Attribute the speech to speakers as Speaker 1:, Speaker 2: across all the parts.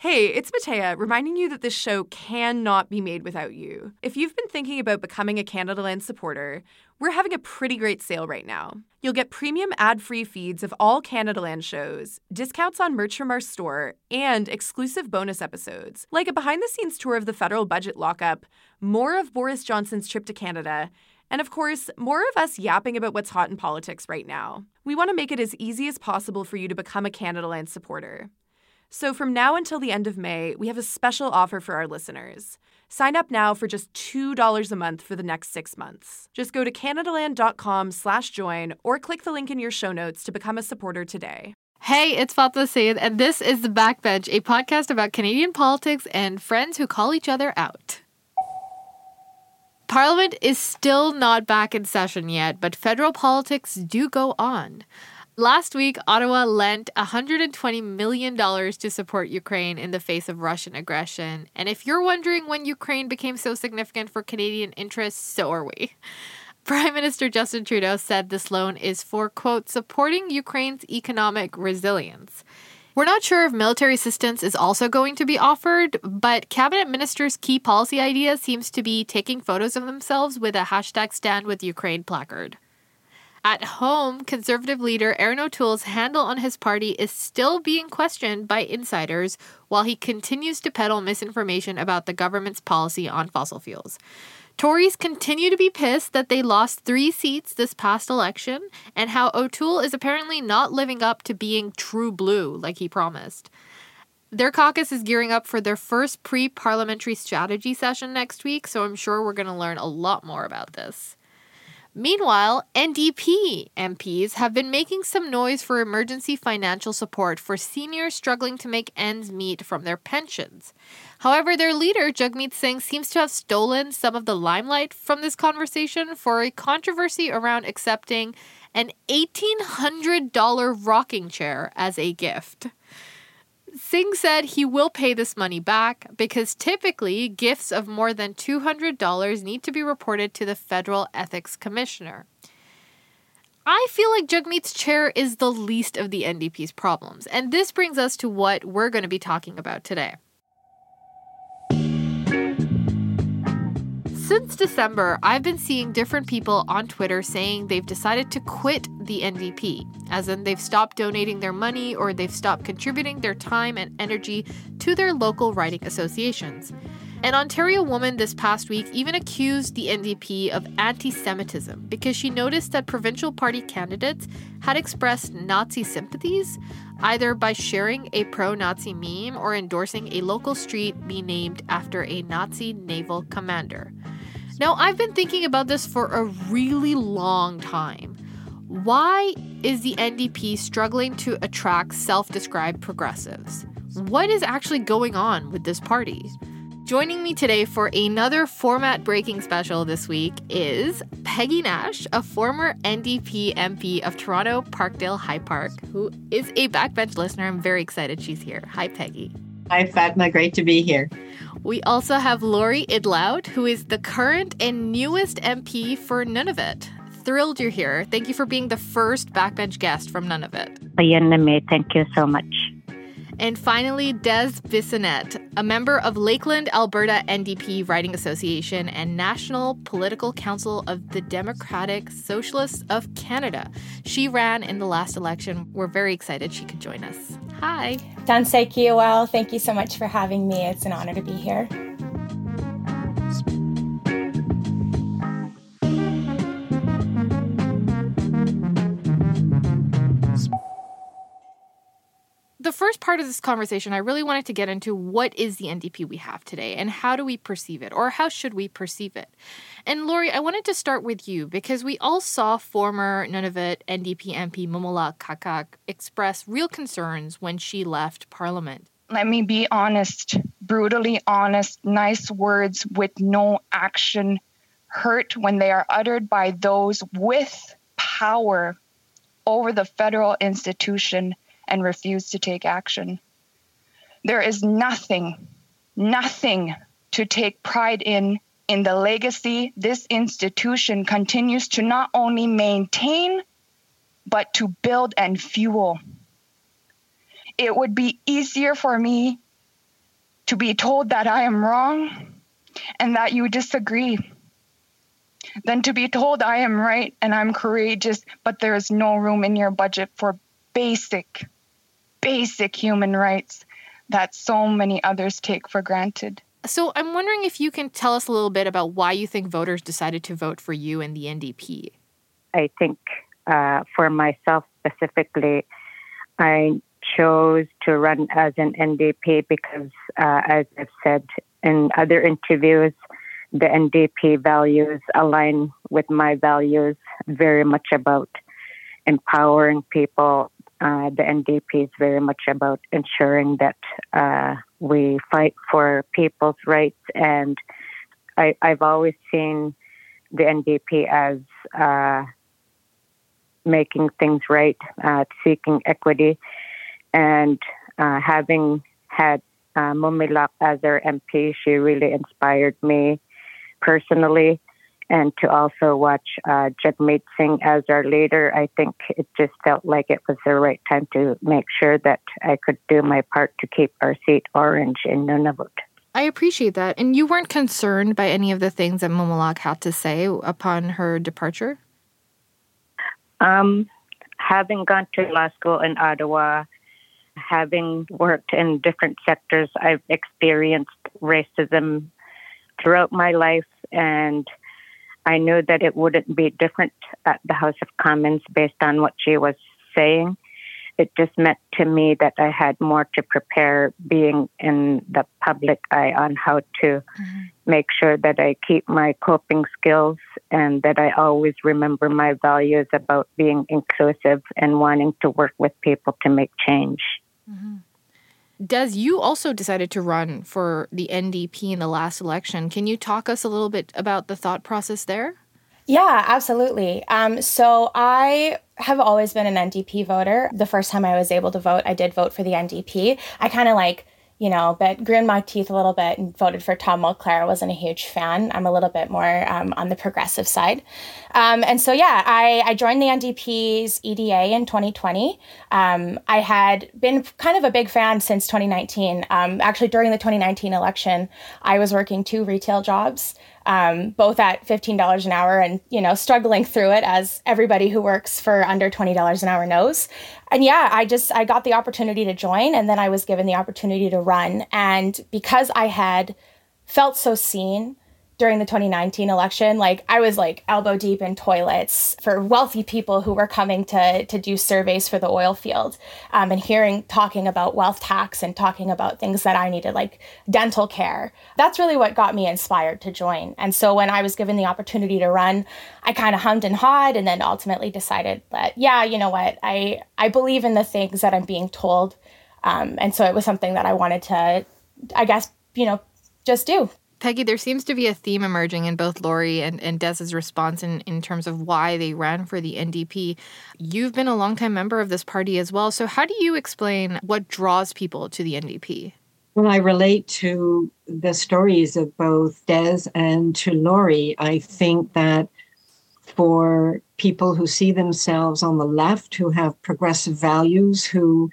Speaker 1: Hey, it's Mattea, reminding you that this show cannot be made without you. If you've been thinking about becoming a Canadaland supporter, we're having a pretty great sale right now. You'll get premium ad free feeds of all Canadaland shows, discounts on merch from our store, and exclusive bonus episodes, like a behind the scenes tour of the federal budget lockup, more of Boris Johnson's trip to Canada, and of course, more of us yapping about what's hot in politics right now. We want to make it as easy as possible for you to become a Canadaland supporter. So, from now until the end of May, we have a special offer for our listeners. Sign up now for just $2 a month for the next six months. Just go to CanadaLand.com slash join or click the link in your show notes to become a supporter today.
Speaker 2: Hey, it's Fatma Syed, and this is The Backbench, a podcast about Canadian politics and friends who call each other out. Parliament is still not back in session yet, but federal politics do go on. Last week, Ottawa lent $120 million to support Ukraine in the face of Russian aggression. And if you're wondering when Ukraine became so significant for Canadian interests, so are we. Prime Minister Justin Trudeau said this loan is for, quote, supporting Ukraine's economic resilience. We're not sure if military assistance is also going to be offered, but cabinet ministers' key policy idea seems to be taking photos of themselves with a hashtag stand with Ukraine placard. At home, Conservative leader Erin O'Toole's handle on his party is still being questioned by insiders while he continues to peddle misinformation about the government's policy on fossil fuels. Tories continue to be pissed that they lost three seats this past election and how O'Toole is apparently not living up to being true blue like he promised. Their caucus is gearing up for their first pre parliamentary strategy session next week, so I'm sure we're going to learn a lot more about this. Meanwhile, NDP MPs have been making some noise for emergency financial support for seniors struggling to make ends meet from their pensions. However, their leader, Jagmeet Singh, seems to have stolen some of the limelight from this conversation for a controversy around accepting an $1,800 rocking chair as a gift. Singh said he will pay this money back because typically gifts of more than $200 need to be reported to the Federal Ethics Commissioner. I feel like Jagmeet's chair is the least of the NDP's problems, and this brings us to what we're going to be talking about today. Since December, I've been seeing different people on Twitter saying they've decided to quit the NDP, as in they've stopped donating their money or they've stopped contributing their time and energy to their local riding associations. An Ontario woman this past week even accused the NDP of anti Semitism because she noticed that provincial party candidates had expressed Nazi sympathies, either by sharing a pro Nazi meme or endorsing a local street be named after a Nazi naval commander. Now, I've been thinking about this for a really long time. Why is the NDP struggling to attract self described progressives? What is actually going on with this party? Joining me today for another format breaking special this week is Peggy Nash, a former NDP MP of Toronto Parkdale High Park, who is a backbench listener. I'm very excited she's here. Hi, Peggy.
Speaker 3: Hi, Fatma. Great to be here.
Speaker 2: We also have Lori Idlout, who is the current and newest MP for Nunavut. Thrilled you're here. Thank you for being the first backbench guest from Nunavut.
Speaker 4: Yaname, thank you so much.
Speaker 2: And finally, Des Bisonnette, a member of Lakeland, Alberta NDP Riding Association and National Political Council of the Democratic Socialists of Canada. She ran in the last election. We're very excited she could join us. Hi.
Speaker 5: Dansei Kiowel, thank you so much for having me. It's an honor to be here.
Speaker 2: The first part of this conversation, I really wanted to get into what is the NDP we have today and how do we perceive it or how should we perceive it? And Lori, I wanted to start with you because we all saw former Nunavut NDP MP Mumilaaq Qaqqaq express real concerns when she left Parliament.
Speaker 6: Let me be honest, brutally honest, nice words with no action hurt when they are uttered by those with power over the federal institution and refuse to take action. There is nothing, nothing to take pride in in the legacy this institution continues to not only maintain, but to build and fuel. It would be easier for me to be told that I am wrong and that you disagree than to be told I am right and I'm courageous, but there is no room in your budget for basic basic human rights that so many others take for granted.
Speaker 2: So I'm wondering if you can tell us a little bit about why you think voters decided to vote for you and the NDP.
Speaker 7: I think uh, for myself specifically, I chose to run as an NDP because, uh, as I've said in other interviews, the NDP values align with my values very much about empowering people uh, the NDP is very much about ensuring that uh, we fight for people's rights. And I, have always seen the NDP as uh, making things right, uh, seeking equity, and uh, having had uh, Mumilaaq as our MP, she really inspired me personally and to also watch uh, Jagmeet Singh as our leader, I think it just felt like it was the right time to make sure that I could do my part to keep our seat orange in Nunavut.
Speaker 2: I appreciate that. And you weren't concerned by any of the things that Mumilaaq had to say upon her departure?
Speaker 7: Um, having gone to law school in Ottawa, having worked in different sectors, I've experienced racism throughout my life and I knew that it wouldn't be different at the House of Commons based on what she was saying. It just meant to me that I had more to prepare being in the public eye on how to mm-hmm. make sure that I keep my coping skills and that I always remember my values about being inclusive and wanting to work with people to make change.
Speaker 2: Mm-hmm. Des, you also decided to run for the NDP in the last election. Can you talk us a little bit about the thought process there?
Speaker 5: Yeah, absolutely. Um, so I have always been an NDP voter. The first time I was able to vote, I did vote for the NDP. I kind of like you know, but grinned my teeth a little bit and voted for Tom Mulcair. I wasn't a huge fan. I'm a little bit more um, on the progressive side. Um, and so, yeah, I, I joined the NDP's EDA in 2020. Um, I had been kind of a big fan since 2019. Um, actually, during the 2019 election, I was working two retail jobs um, both at $15 an hour and, you know, struggling through it as everybody who works for under $20 an hour knows. And yeah, I just, I got the opportunity to join and then I was given the opportunity to run. And because I had felt so seen, during the 2019 election like i was like elbow deep in toilets for wealthy people who were coming to to do surveys for the oil field um, and hearing talking about wealth tax and talking about things that i needed like dental care. That's really what got me inspired to join. And so when i was given the opportunity to run i kind of hummed and hawed and then ultimately decided that yeah you know what? I i believe in the things that i'm being told um, and so it was something that i wanted to i guess you know just do
Speaker 2: Peggy, there seems to be a theme emerging in both Lori and, and Des's response in, in terms of why they ran for the NDP. You've been a longtime member of this party as well. So, how do you explain what draws people to the NDP?
Speaker 8: When I relate to the stories of both Des and to Lori, I think that for people who see themselves on the left, who have progressive values, who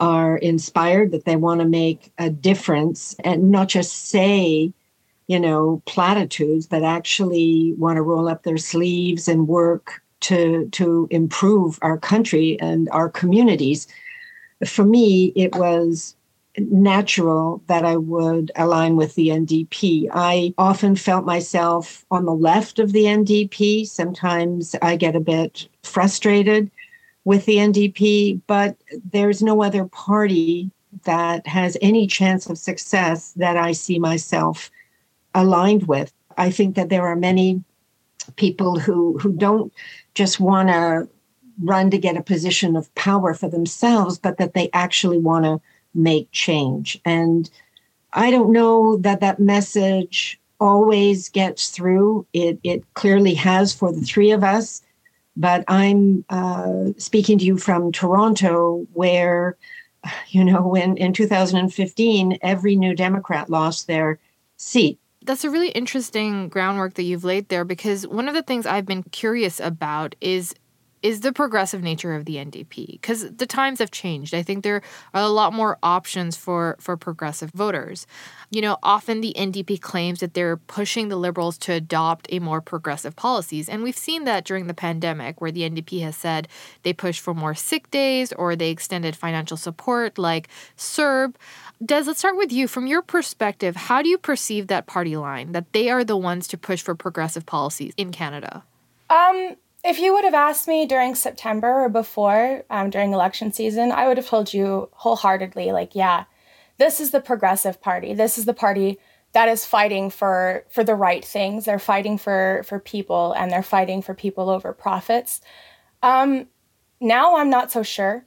Speaker 8: are inspired that they want to make a difference and not just say you know, platitudes, but actually want to roll up their sleeves and work to to improve our country and our communities. For me, it was natural that I would align with the NDP. I often felt myself on the left of the NDP. Sometimes I get a bit frustrated with the NDP, but there's no other party that has any chance of success that I see myself aligned with. I think that there are many people who who don't just want to run to get a position of power for themselves, but that they actually want to make change. And I don't know that that message always gets through. It it clearly has for the three of us, but I'm uh, speaking to you from Toronto, where you know when in 2015 every new Democrat lost their seat
Speaker 2: that's a really interesting groundwork that you've laid there because one of the things I've been curious about is is the progressive nature of the NDP because the times have changed. I think there are a lot more options for for progressive voters. You know, often the NDP claims that they're pushing the liberals to adopt a more progressive policies, and we've seen that during the pandemic where the NDP has said they push for more sick days or they extended financial support like CERB. Des, let's start with you. From your perspective, how do you perceive that party line that they are the ones to push for progressive policies in Canada?
Speaker 5: Um if you would have asked me during September or before, um, during election season, I would have told you wholeheartedly, like, yeah, this is the progressive party. This is the party that is fighting for for the right things. They're fighting for for people, and they're fighting for people over profits. Um, now I'm not so sure.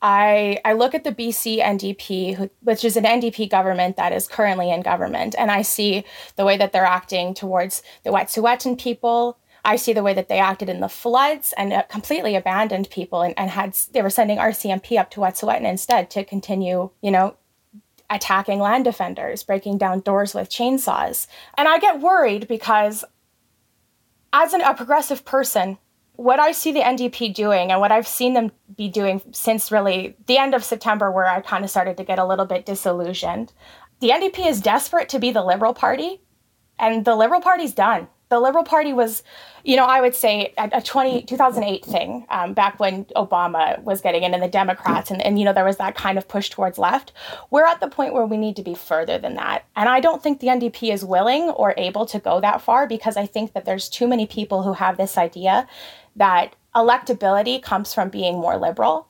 Speaker 5: I I look at the BC NDP, which is an NDP government that is currently in government, and I see the way that they're acting towards the Wet'suwet'en people, I see the way that they acted in the floods and uh, completely abandoned people and, and had they were sending RCMP up to Wet'suwet'en instead to continue, you know, attacking land defenders, breaking down doors with chainsaws. And I get worried because as an, a progressive person, what I see the NDP doing and what I've seen them be doing since really the end of September, where I kind of started to get a little bit disillusioned, the NDP is desperate to be the Liberal Party, and the Liberal Party's done the Liberal Party was, you know, I would say a, a 20, 2008 thing um, back when Obama was getting in and the Democrats, and, and, you know, there was that kind of push towards left. We're at the point where we need to be further than that. And I don't think the NDP is willing or able to go that far because I think that there's too many people who have this idea that electability comes from being more liberal.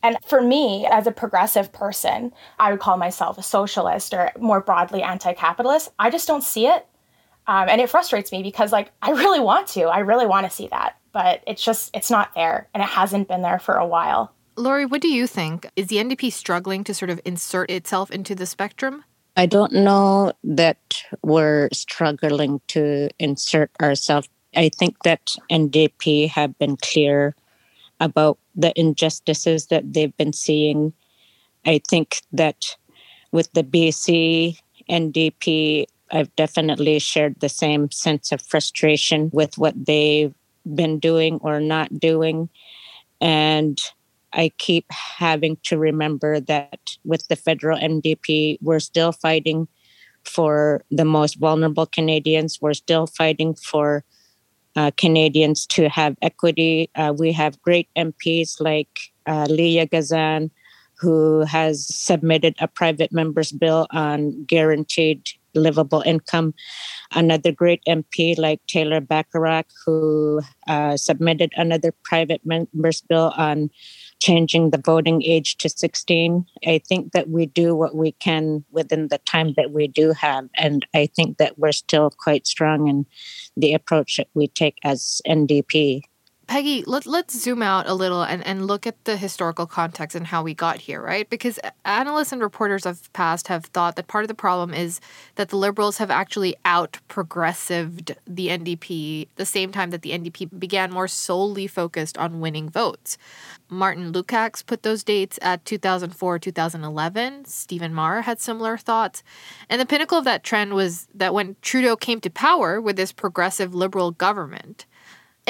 Speaker 5: And for me, as a progressive person, I would call myself a socialist or more broadly anti capitalist. I just don't see it. Um, and it frustrates me because like I really want to. I really want to see that, but it's just it's not there and it hasn't been there for a while.
Speaker 2: Lori, what do you think? Is the NDP struggling to sort of insert itself into the spectrum?
Speaker 7: I don't know that we're struggling to insert ourselves. I think that NDP have been clear about the injustices that they've been seeing. I think that with the BC NDP, I've definitely shared the same sense of frustration with what they've been doing or not doing. And I keep having to remember that with the federal NDP, we're still fighting for the most vulnerable Canadians. We're still fighting for uh, Canadians to have equity. Uh, we have great MPs like uh, Leah Gazan, who has submitted a private member's bill on guaranteed livable income. Another great MP like Taylor Bachrach, who uh, submitted another private member's bill on changing the voting age to 16. I think that we do what we can within the time that we do have. And I think that we're still quite strong in the approach that we take as NDP.
Speaker 2: Peggy, let, let's zoom out a little and, and look at the historical context and how we got here, right? Because analysts and reporters of past have thought that part of the problem is that the Liberals have actually out progressived the NDP the same time that the NDP began more solely focused on winning votes. Martin Lukacs put those dates at 2004 2011. Stephen Maher had similar thoughts. And the pinnacle of that trend was that when Trudeau came to power with this progressive liberal government,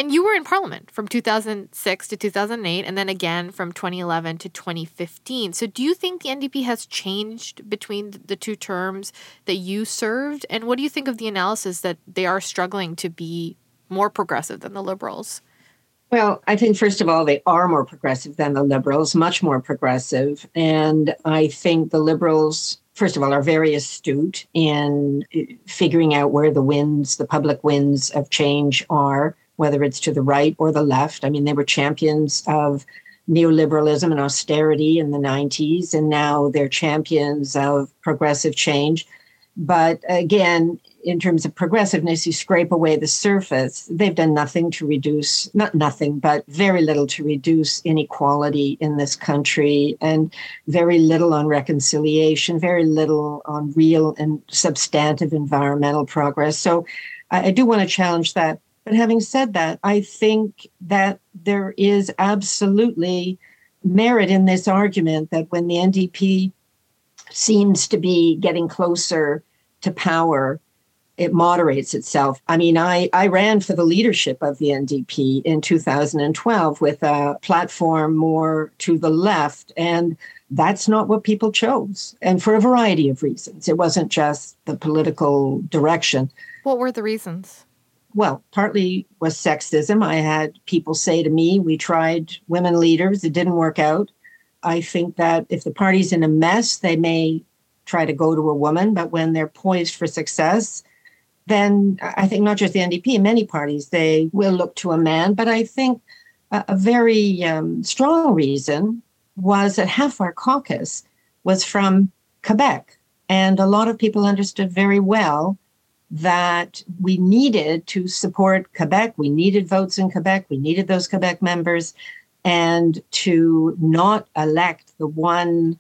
Speaker 2: and you were in parliament from 2006 to 2008 and then again from 2011 to 2015 so do you think the ndp has changed between the two terms that you served? And what do you think of the analysis that they are struggling to be more progressive than the liberals?
Speaker 8: Well, I think, first of all, they are more progressive than the liberals, much more progressive. And I think the liberals, first of all, are very astute in uh, figuring out where the winds, the public winds of change are whether it's to the right or the left. I mean, they were champions of neoliberalism and austerity in the 90s, and now they're champions of progressive change. But again, in terms of progressiveness, you scrape away the surface. They've done nothing to reduce, not nothing, but very little to reduce inequality in this country, and very little on reconciliation, very little on real and substantive environmental progress. So I, I do want to challenge that. But having said that, I think that there is absolutely merit in this argument that when the NDP seems to be getting closer to power, it moderates itself. I mean, I, I ran for the leadership of the NDP in 2012 with a platform more to the left, and that's not what people chose. And for a variety of reasons. It wasn't just the political direction.
Speaker 2: What were the reasons?
Speaker 8: Well, partly was sexism. I had people say to me, we tried women leaders, it didn't work out. I think that if the party's in a mess, they may try to go to a woman, but when they're poised for success, then I think not just the NDP, many parties, they will look to a man. But I think a, a very um, strong reason was that half our caucus was from Quebec. And a lot of people understood very well that we needed to support Quebec. We needed votes in Quebec. We needed those Quebec members. And to not elect the one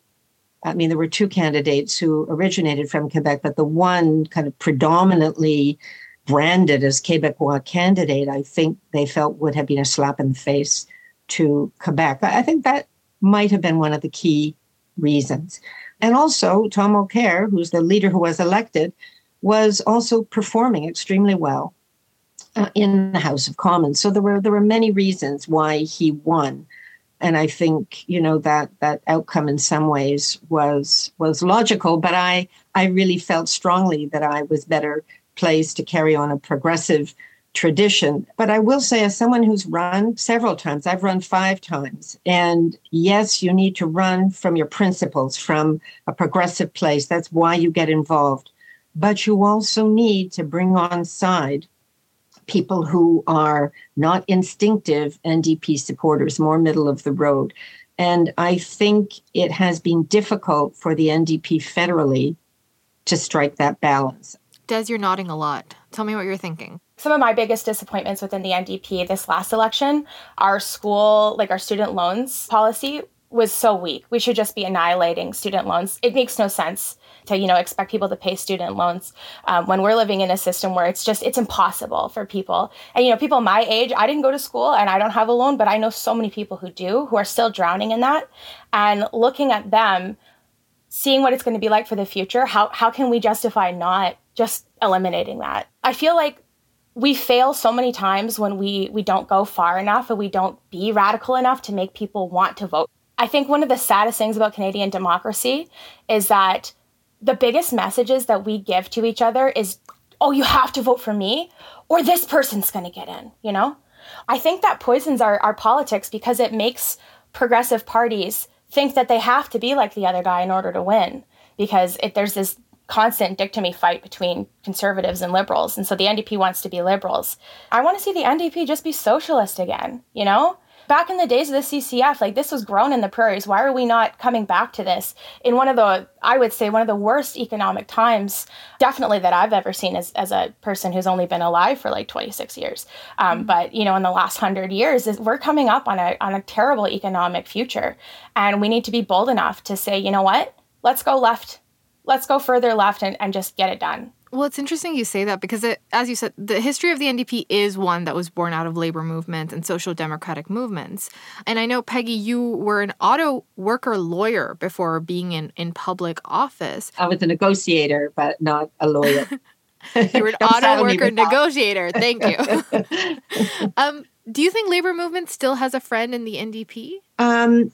Speaker 8: I mean, there were two candidates who originated from Quebec, but the one kind of predominantly branded as Quebecois candidate, I think they felt would have been a slap in the face to Quebec. I think that might have been one of the key reasons. And also, Tom Mulcair, who's the leader who was elected, was also performing extremely well uh, in the House of Commons. So there were there were many reasons why he won and I think you know that that outcome in some ways was was logical. But I I really felt strongly that I was better placed to carry on a progressive tradition. But I will say, as someone who's run several times, I've run five times, and yes, you need to run from your principles, from a progressive place. That's why you get involved. But you also need to bring on side people who are not instinctive NDP supporters, more middle of the road. And I think it has been difficult for the NDP federally to strike that balance.
Speaker 2: Des, you're nodding a lot. Tell me what you're thinking.
Speaker 5: Some of my biggest disappointments within the NDP this last election, our school, like our student loans policy was so weak. We should just be annihilating student loans. It makes no sense to you know expect people to pay student loans um, when we're living in a system where it's just it's impossible for people and you know people my age i didn't go to school and i don't have a loan but i know so many people who do who are still drowning in that and looking at them seeing what it's going to be like for the future how how can we justify not just eliminating that i feel like we fail so many times when we we don't go far enough and we don't be radical enough to make people want to vote I think one of the saddest things about Canadian democracy is that the biggest messages that we give to each other is, oh, you have to vote for me or this person's going to get in, you know? I think that poisons our, our politics because it makes progressive parties think that they have to be like the other guy in order to win because it, there's this constant dichotomy fight between conservatives and liberals. And so the NDP wants to be liberals. I want to see the NDP just be socialist again, you know? Back in the days of the CCF, like this was grown in the prairies. Why are we not coming back to this in one of the, I would say, one of the worst economic times, definitely that I've ever seen as, as a person who's only been alive for like 26 years. Um, mm-hmm. But, you know, in the last hundred years, is we're coming up on a, on a terrible economic future. And we need to be bold enough to say, you know what, let's go left. Let's go further left and, and just get it done.
Speaker 2: Well, it's interesting you say that because, it, as you said, the history of the NDP is one that was born out of labor movement and social democratic movements. And I know, Peggy, you were an auto worker lawyer before being in, in public office.
Speaker 8: I was a negotiator, but not a lawyer.
Speaker 2: you were an auto worker negotiator. Thank you. um, do you think labor movement still has a friend in the NDP?
Speaker 8: Um,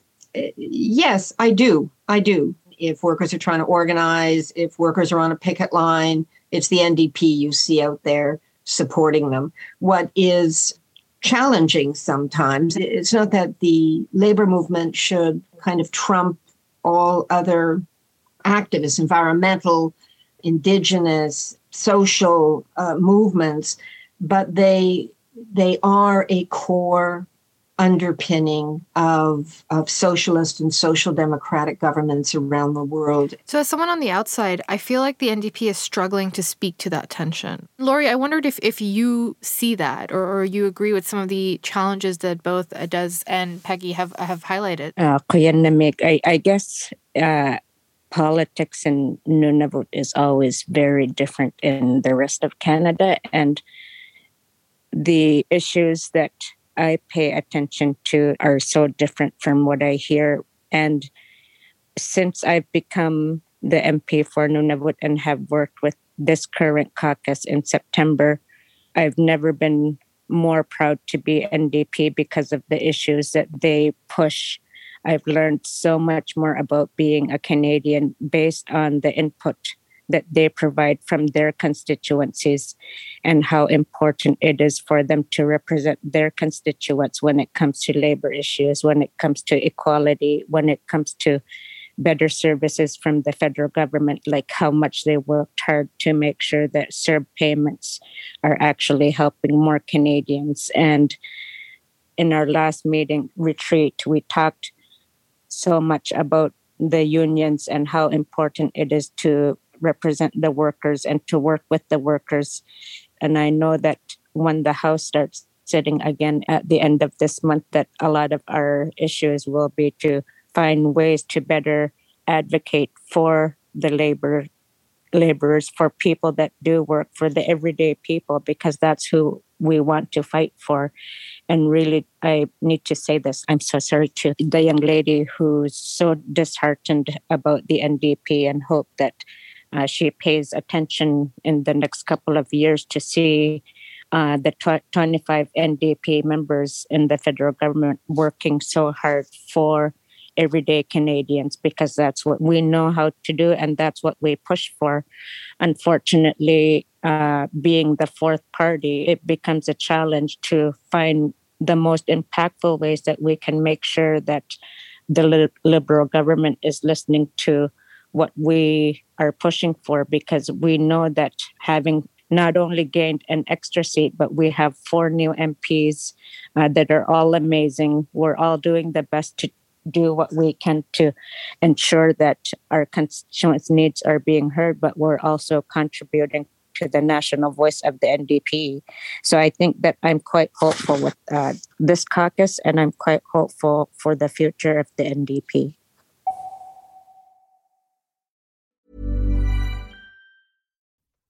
Speaker 8: yes, I do. I do. If workers are trying to organize, if workers are on a picket line, it's the NDP you see out there supporting them. What is challenging sometimes, it's not that the labor movement should kind of trump all other activists, environmental, indigenous, social uh, movements, but they they are a core underpinning of of socialist and social democratic governments around the world.
Speaker 2: So as someone on the outside, I feel like the NDP is struggling to speak to that tension. Lori, I wondered if if you see that or, or you agree with some of the challenges that both Des and Peggy have have highlighted.
Speaker 7: Uh, I, I guess uh, politics in Nunavut is always very different in the rest of Canada and the issues that I pay attention to are so different from what I hear. And since I've become the MP for Nunavut and have worked with this current caucus in September, I've never been more proud to be NDP because of the issues that they push. I've learned so much more about being a Canadian based on the input that they provide from their constituencies and how important it is for them to represent their constituents when it comes to labor issues, when it comes to equality, when it comes to better services from the federal government, like how much they worked hard to make sure that CERB payments are actually helping more Canadians. And in our last meeting retreat, we talked so much about the unions and how important it is to represent the workers and to work with the workers. And I know that when the House starts sitting again at the end of this month, that a lot of our issues will be to find ways to better advocate for the labor laborers for people that do work for the everyday people because that's who we want to fight for and really i need to say this i'm so sorry to the young lady who's so disheartened about the ndp and hope that uh, she pays attention in the next couple of years to see uh, the tw- 25 NDP members in the federal government working so hard for everyday Canadians because that's what we know how to do and that's what we push for. Unfortunately, uh, being the fourth party, it becomes a challenge to find the most impactful ways that we can make sure that the li- Liberal government is listening to what we are pushing for because we know that having not only gained an extra seat, but we have four new MPs uh, that are all amazing. We're all doing the best to do what we can to ensure that our constituents' needs are being heard, but we're also contributing to the national voice of the NDP. So I think that I'm quite hopeful with uh, this caucus, and I'm quite hopeful for the future of the NDP.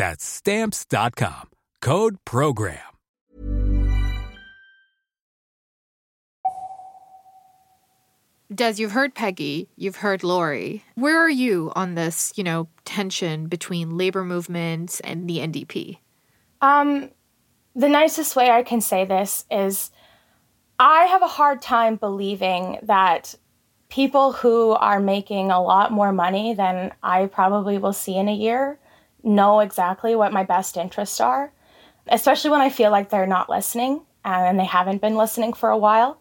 Speaker 9: That's stamps.com. Code program.
Speaker 2: Des, you've heard Peggy, you've heard Lori. Where are you on this, you know, tension between labor movements and the NDP?
Speaker 5: Um, the nicest way I can say this is I have a hard time believing that people who are making a lot more money than I probably will see in a year know exactly what my best interests are, especially when I feel like they're not listening and they haven't been listening for a while.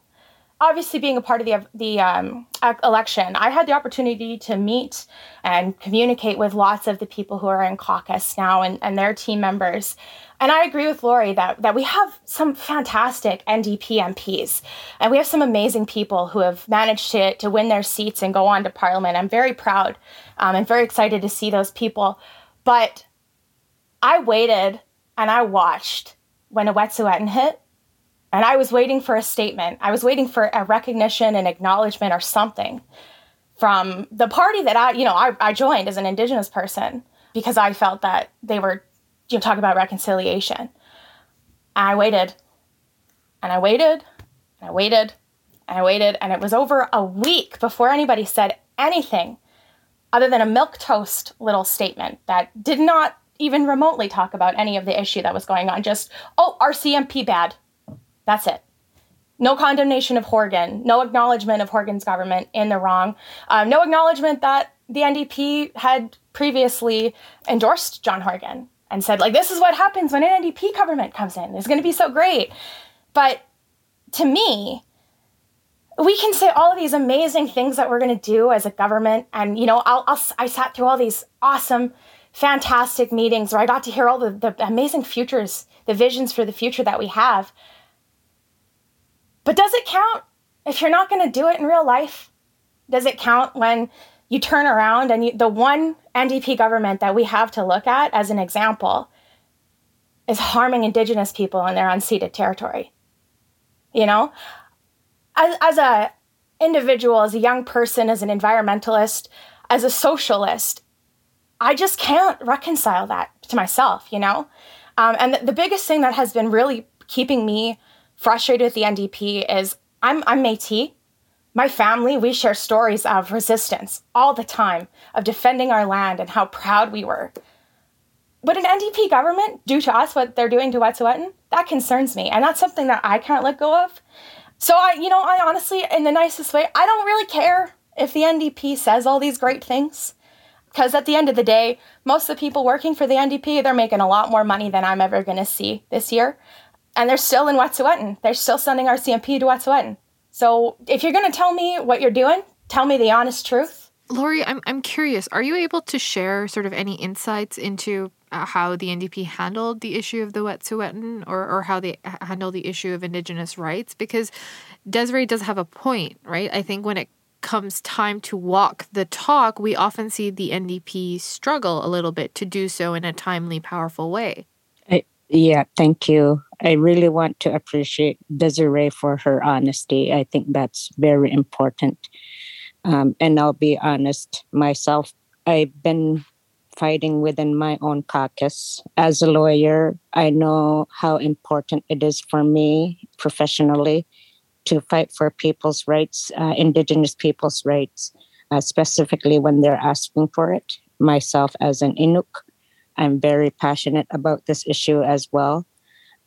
Speaker 5: Obviously, being a part of the the um, election, I had the opportunity to meet and communicate with lots of the people who are in caucus now and, and their team members. And I agree with Lori that, that we have some fantastic NDP MPs and we have some amazing people who have managed to, to win their seats and go on to parliament. I'm very proud um, and very excited to see those people. But I waited and I watched when a Wet'suwet'en hit, and I was waiting for a statement. I was waiting for a recognition, an acknowledgement, or something from the party that I, you know, I, I joined as an Indigenous person because I felt that they were, you know, talking about reconciliation. And I waited and I waited and I waited and I waited, and it was over a week before anybody said anything other than a milk toast little statement that did not even remotely talk about any of the issue that was going on. Just, oh, RCMP bad. That's it. No condemnation of Horgan, no acknowledgement of Horgan's government in the wrong, uh, no acknowledgement that the NDP had previously endorsed John Horgan and said, like, this is what happens when an NDP government comes in. It's going to be so great. But to me, we can say all of these amazing things that we're going to do as a government. And, you know, I'll, I'll, i sat through all these awesome, fantastic meetings where I got to hear all the, the amazing futures, the visions for the future that we have. But does it count if you're not going to do it in real life? Does it count when you turn around and you, the one NDP government that we have to look at as an example is harming Indigenous people in their unceded territory? You know, as, as a individual, as a young person, as an environmentalist, as a socialist, I just can't reconcile that to myself, you know? Um, and the, the biggest thing that has been really keeping me frustrated with the NDP is I'm, I'm Metis. My family, we share stories of resistance all the time, of defending our land and how proud we were. But an NDP government do to us what they're doing to Wet'suwet'en, that concerns me. And that's something that I can't let go of. So I, you know, I honestly, in the nicest way, I don't really care if the NDP says all these great things. Because at the end of the day, most of the people working for the NDP, they're making a lot more money than I'm ever going to see this year. And they're still in Wet'suwet'en. They're still sending RCMP to Wet'suwet'en. So if you're going to tell me what you're doing, tell me the honest truth.
Speaker 2: Lori, I'm, I'm curious. Are you able to share sort of any insights into how the NDP handled the issue of the Wet'suwet'en or, or how they handle the issue of Indigenous rights? Because Desiree does have a point, right? I think when it comes time to walk the talk, we often see the NDP struggle a little bit to do so in a timely, powerful way.
Speaker 7: I, yeah, thank you. I really want to appreciate Desiree for her honesty. I think that's very important. Um, and I'll be honest myself, I've been fighting within my own caucus. As a lawyer, I know how important it is for me professionally to fight for people's rights, uh, Indigenous people's rights, uh, specifically when they're asking for it. Myself, as an Inuk, I'm very passionate about this issue as well.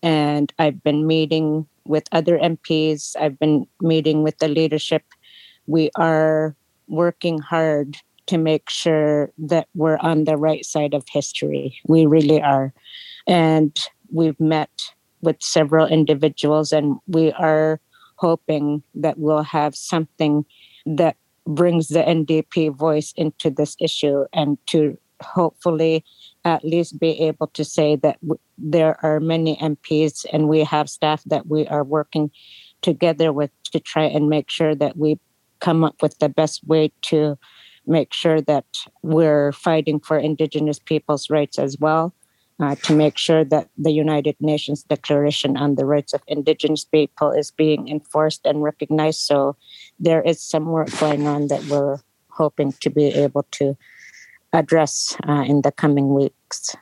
Speaker 7: And I've been meeting with other MPs, I've been meeting with the leadership. We are working hard to make sure that we're on the right side of history. We really are. And we've met with several individuals, and we are hoping that we'll have something that brings the NDP voice into this issue and to hopefully at least be able to say that w- there are many MPs and we have staff that we are working together with to try and make sure that we come up with the best way to make sure that we're fighting for Indigenous people's rights as well uh, to make sure that the United Nations Declaration on the Rights of Indigenous People is being enforced and recognized. So there is some work going on that we're hoping to be able to address uh, in the coming weeks.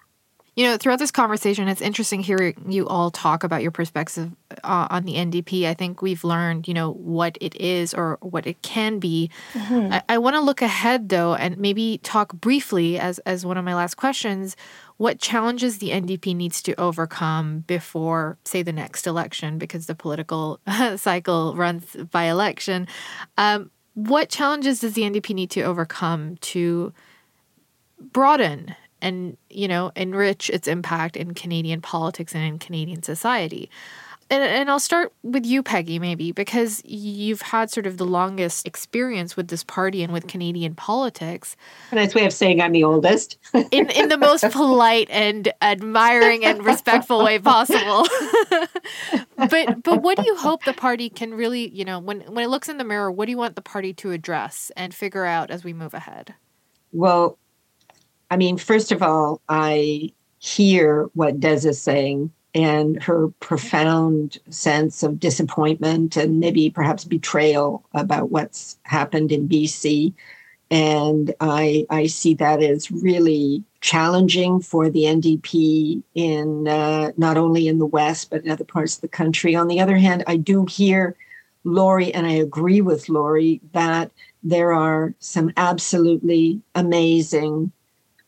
Speaker 2: You know, throughout this conversation, it's interesting hearing you all talk about your perspective uh, on the NDP. I think we've learned, you know, what it is or what it can be. Mm-hmm. I, I want to look ahead, though, and maybe talk briefly as as one of my last questions. What challenges the NDP needs to overcome before, say, the next election, because the political cycle runs by election. Um, what challenges does the NDP need to overcome to broaden and you know enrich its impact in Canadian politics and in Canadian society. And, and I'll start with you, Peggy, maybe because you've had sort of the longest experience with this party and with Canadian politics.
Speaker 3: Nice way of saying I'm the oldest.
Speaker 2: in in the most polite and admiring and respectful way possible. but but what do you hope the party can really, you know, when when it looks in the mirror, what do you want the party to address and figure out as we move ahead?
Speaker 8: Well, I mean, first of all, I hear what Des is saying and her profound sense of disappointment and maybe perhaps betrayal about what's happened in BC. And I, I see that as really challenging for the NDP in uh, not only in the West, but in other parts of the country. On the other hand, I do hear Lori, and I agree with Lori, that there are some absolutely amazing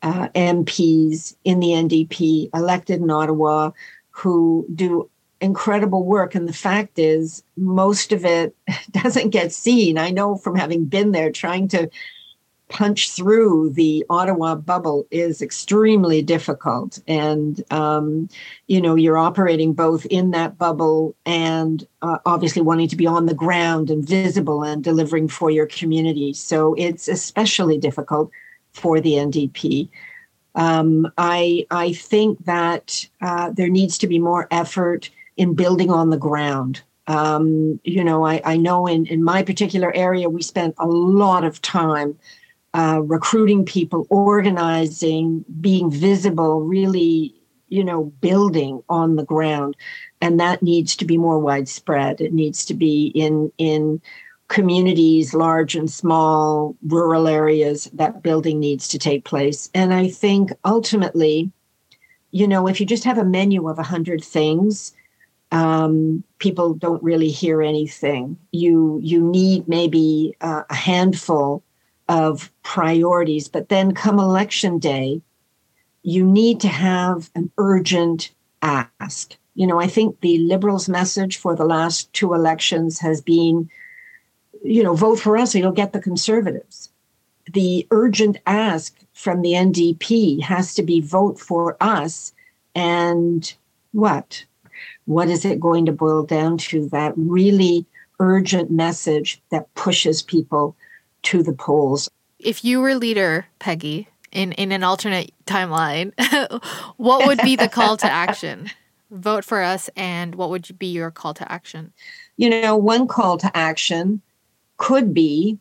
Speaker 8: uh, MPs in the NDP elected in Ottawa who do incredible work. And the fact is, most of it doesn't get seen. I know from having been there trying to punch through the Ottawa bubble is extremely difficult. And, um, you know, you're operating both in that bubble and uh, obviously wanting to be on the ground and visible and delivering for your community. So it's especially difficult for the NDP. Um, I I think that uh, there needs to be more effort in building on the ground. Um, you know, I, I know in in my particular area we spent a lot of time uh, recruiting people, organizing, being visible, really, you know, building on the ground, and that needs to be more widespread. It needs to be in in communities, large and small, rural areas, that building needs to take place. And I think ultimately, you know, if you just have a menu of 100 things, um, people don't really hear anything. You you need maybe uh, a handful of priorities, but then come election day, you need to have an urgent ask. You know, I think the Liberals' message for the last two elections has been you know, vote for us or you'll get the conservatives. The urgent ask from the NDP has to be vote for us. And what? What is it going to boil down to? That really urgent message that pushes people to the polls.
Speaker 2: If you were leader, Peggy, in, in an alternate timeline, what would be the call to action? Vote for us, and what would be your call to action?
Speaker 8: You know, one call to action could be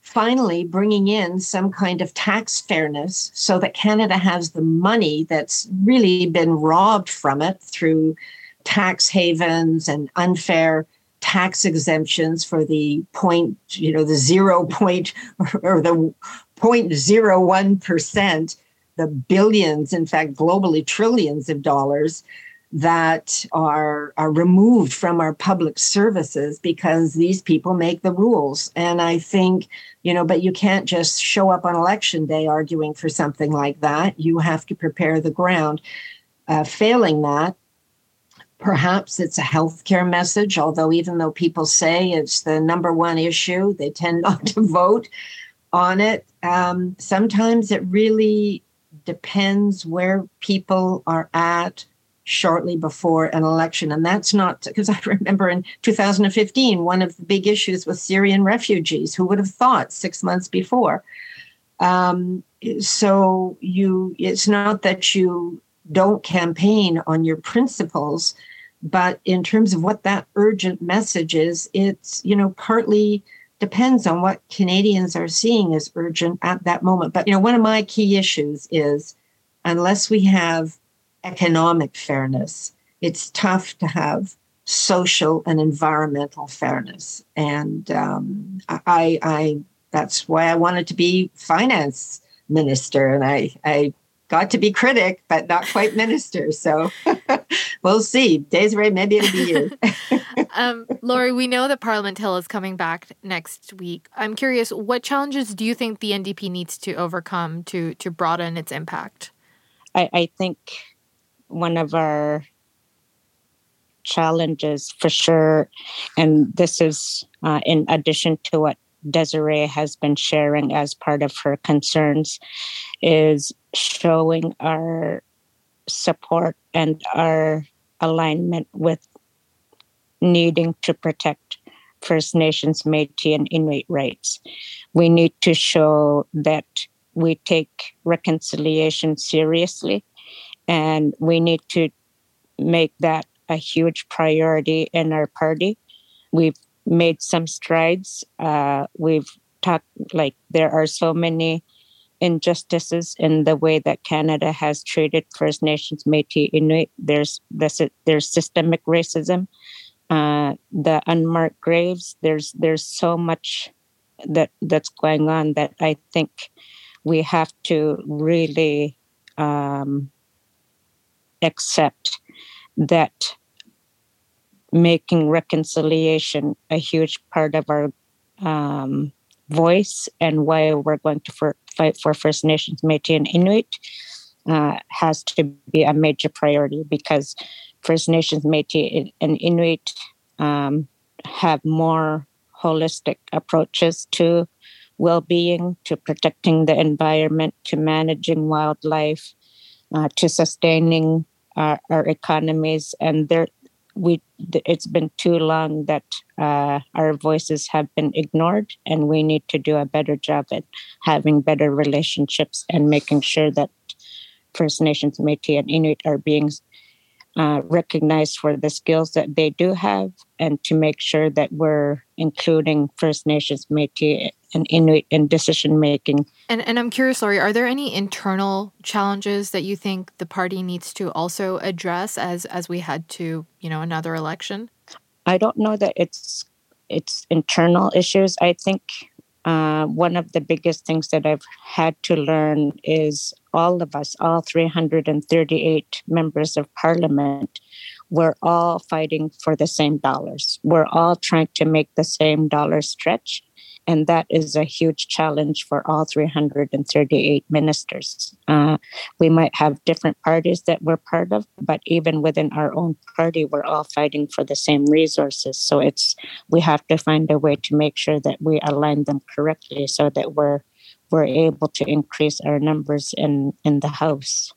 Speaker 8: finally bringing in some kind of tax fairness so that Canada has the money that's really been robbed from it through tax havens and unfair tax exemptions for the point, you know, the zero point or the 0.01%, the billions, in fact, globally trillions of dollars that are are removed from our public services because these people make the rules. And i think you know but you can't just show up on election day arguing for something like that. You have to prepare the ground. Uh, failing that perhaps it's a healthcare message although even though people say it's the number one issue they tend not to vote on it. Um, sometimes it really depends where people are at shortly before an election. And that's not because I remember in 2015, one of the big issues was Syrian refugees. Who would have thought six months before? Um, so you, it's not that you don't campaign on your principles, but in terms of what that urgent message is, it's you know partly depends on what Canadians are seeing as urgent at that moment. But you know, one of my key issues is unless we have economic fairness. It's tough to have social and environmental fairness, and um, I, I that's why I wanted to be finance minister, and I, I got to be critic, but not quite minister. So we'll see. Desiree, maybe it'll be you.
Speaker 2: um, Lori, we know that Parliament Hill is coming back next week. I'm curious, what challenges do you think the NDP needs to overcome to to broaden its impact?
Speaker 7: I, I think one of our challenges for sure. And this is uh, in addition to what Desiree has been sharing as part of her concerns, is showing our support and our alignment with needing to protect First Nations, Metis, and Inuit rights. We need to show that we take reconciliation seriously and we need to make that a huge priority in our party. We've made some strides. Uh, we've talked like there are so many injustices in the way that Canada has treated First Nations, Métis, Inuit. There's this, there's systemic racism, uh, the unmarked graves. There's there's so much that that's going on that I think we have to really um, accept that making reconciliation a huge part of our um, voice and why we're going to for, fight for First Nations, Métis, and Inuit uh, has to be a major priority because First Nations, Métis, and Inuit um, have more holistic approaches to well-being, to protecting the environment, to managing wildlife, uh, to sustaining our, our economies, and there we it's been too long that uh, our voices have been ignored and we need to do a better job at having better relationships and making sure that first nations métis and inuit are being uh, recognized for the skills that they do have and to make sure that we're including First Nations, Métis, and Inuit in decision making.
Speaker 2: And, and I'm curious, Lori, are there any internal challenges that you think the party needs to also address as as we head to you know another election?
Speaker 7: I don't know that it's it's internal issues. I think uh, one of the biggest things that I've had to learn is all of us, all 338 members of parliament, we're all fighting for the same dollars. We're all trying to make the same dollar stretch. And that is a huge challenge for all 338 ministers. Uh, we might have different parties that we're part of, but even within our own party, we're all fighting for the same resources. So it's we have to find a way to make sure that we align them correctly so that we're we're able to increase our numbers in in the house.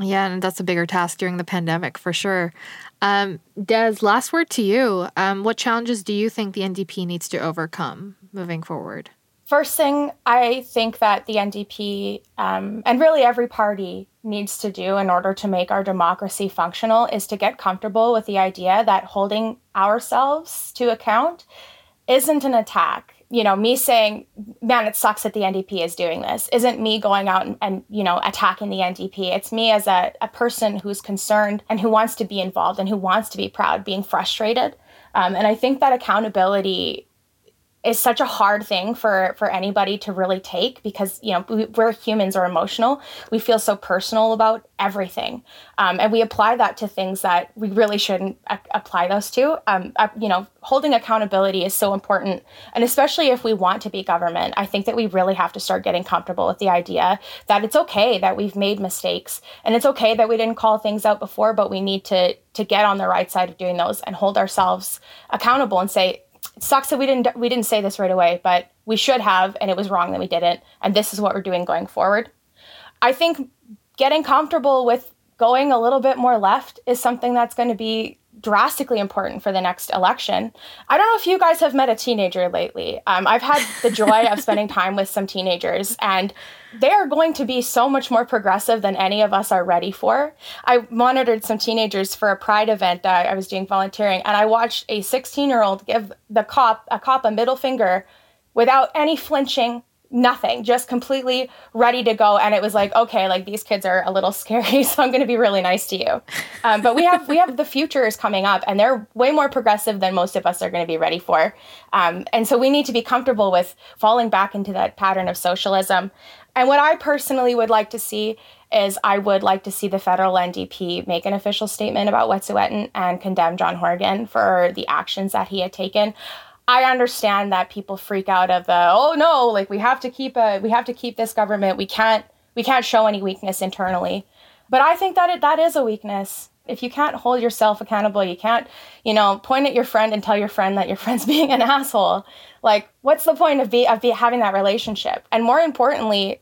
Speaker 2: Yeah, and that's a bigger task during the pandemic for sure. Um, Des, last word to you. Um, what challenges do you think the NDP needs to overcome moving forward?
Speaker 5: First thing, I think that the NDP um, and really every party needs to do in order to make our democracy functional is to get comfortable with the idea that holding ourselves to account isn't an attack you know, me saying, man, it sucks that the NDP is doing this isn't me going out and, and you know, attacking the NDP. It's me as a, a person who's concerned and who wants to be involved and who wants to be proud, being frustrated. Um, and I think that accountability is such a hard thing for for anybody to really take because you know we, are humans are emotional. We feel so personal about everything. Um, and we apply that to things that we really shouldn't a- apply those to. Um, uh, you know holding accountability is so important. And especially if we want to be government i think that we really have to start getting comfortable with the idea that it's okay that we've made mistakes. And it's okay that we didn't call things out before but we need to to get on the right side of doing those and hold ourselves accountable and say sucks that we didn't we didn't say this right away, but we should have, and it was wrong that we didn't. And this is what we're doing going forward. I think getting comfortable with going a little bit more left is something that's going to be drastically important for the next election. I don't know if you guys have met a teenager lately. Um, I've had the joy of spending time with some teenagers, and they are going to be so much more progressive than any of us are ready for. I monitored some teenagers for a pride event that I was doing volunteering, and I watched a 16 year old give the cop a cop a middle finger without any flinching nothing, just completely ready to go. And it was like, okay, like these kids are a little scary, so I'm going to be really nice to you. Um, but we have we have the futures coming up, and they're way more progressive than most of us are going to be ready for. Um, and so we need to be comfortable with falling back into that pattern of socialism. And what I personally would like to see is I would like to see the federal NDP make an official statement about Wet'suwet'en and condemn John Horgan for the actions that he had taken. I understand that people freak out of the oh no, like we have to keep a we have to keep this government. We can't we can't show any weakness internally. But I think that it, that is a weakness. If you can't hold yourself accountable, you can't, you know, point at your friend and tell your friend that your friend's being an asshole. Like, what's the point of be of be having that relationship? And more importantly,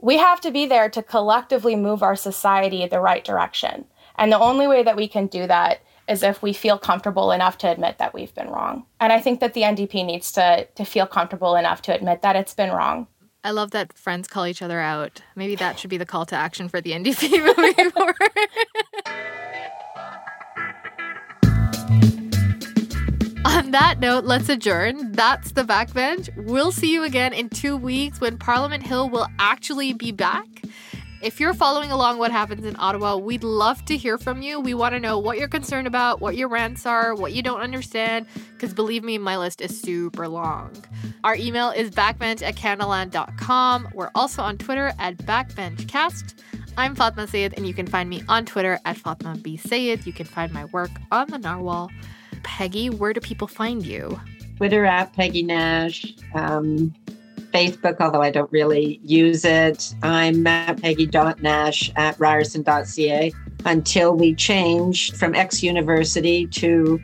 Speaker 5: we have to be there to collectively move our society the right direction. And the only way that we can do that is if we feel comfortable enough to admit that we've been wrong. And I think that the NDP needs to to feel comfortable enough to admit that it's been wrong.
Speaker 2: I love that friends call each other out. Maybe that should be the call to action for the NDP moving forward. On that note, let's adjourn. That's the backbench. We'll see you again in two weeks when Parliament Hill will actually be back. If you're following along what happens in Ottawa, we'd love to hear from you. We want to know what you're concerned about, what your rants are, what you don't understand, because believe me, my list is super long. Our email is backbench at canadaland.com. We're also on Twitter at backbenchcast. I'm Fatima Syed, and you can find me on Twitter at Fatima B. Syed. You can find my work on the Narwhal. Peggy, where do people find you?
Speaker 3: Twitter at Peggy Nash. Um, Facebook, although I don't really use it. I'm at peggy.nash at ryerson.ca until we change from X University to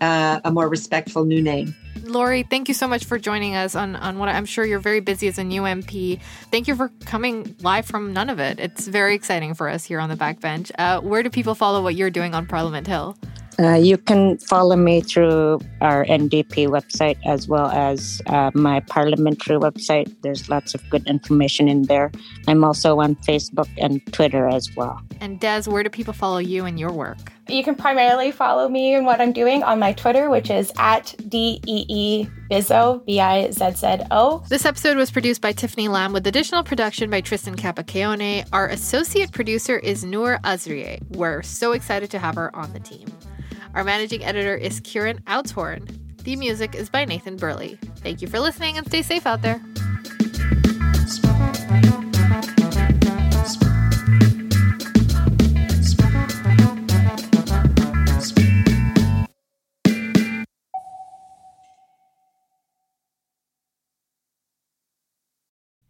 Speaker 3: uh, a more respectful new name.
Speaker 2: Lori, thank you so much for joining us on, on what I'm sure you're very busy as a new MP. Thank you for coming live from Nunavut. It's very exciting for us here on the backbench. Uh, where do people follow what you're doing on Parliament Hill?
Speaker 7: Uh, you can follow me through our NDP website as well as uh, my parliamentary website. There's lots of good information in there. I'm also on Facebook and Twitter as well.
Speaker 2: And Des, where do people follow you and your work?
Speaker 5: You can primarily follow me and what I'm doing on my Twitter, which is at DEE Bizzo, B I Z Z O.
Speaker 2: This episode was produced by Tiffany Lamb with additional production by Tristan Capacione. Our associate producer is Noor Azrieh. We're so excited to have her on the team. Our managing editor is Kieran Oudshoorn. The music is by Nathan Burley. Thank you for listening and stay safe out there.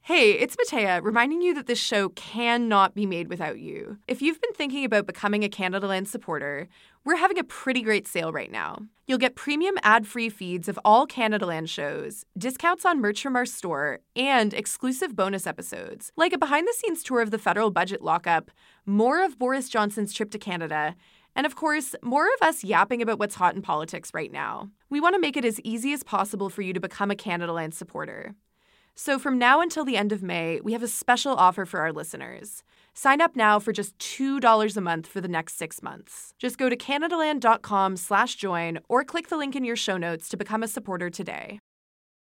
Speaker 1: Hey, it's Mattea, reminding you that this show cannot be made without you. If you've been thinking about becoming a Canadaland supporter, we're having a pretty great sale right now. You'll get premium ad free feeds of all Canadaland shows, discounts on merch from our store, and exclusive bonus episodes, like a behind the scenes tour of the federal budget lockup, more of Boris Johnson's trip to Canada, and of course, more of us yapping about what's hot in politics right now. We want to make it as easy as possible for you to become a Canadaland supporter. So, from now until the end of May, we have a special offer for our listeners. Sign up now for just $2 a month for the next six months. Just go to CanadaLand.com slash join or click the link in your show notes to become a supporter today.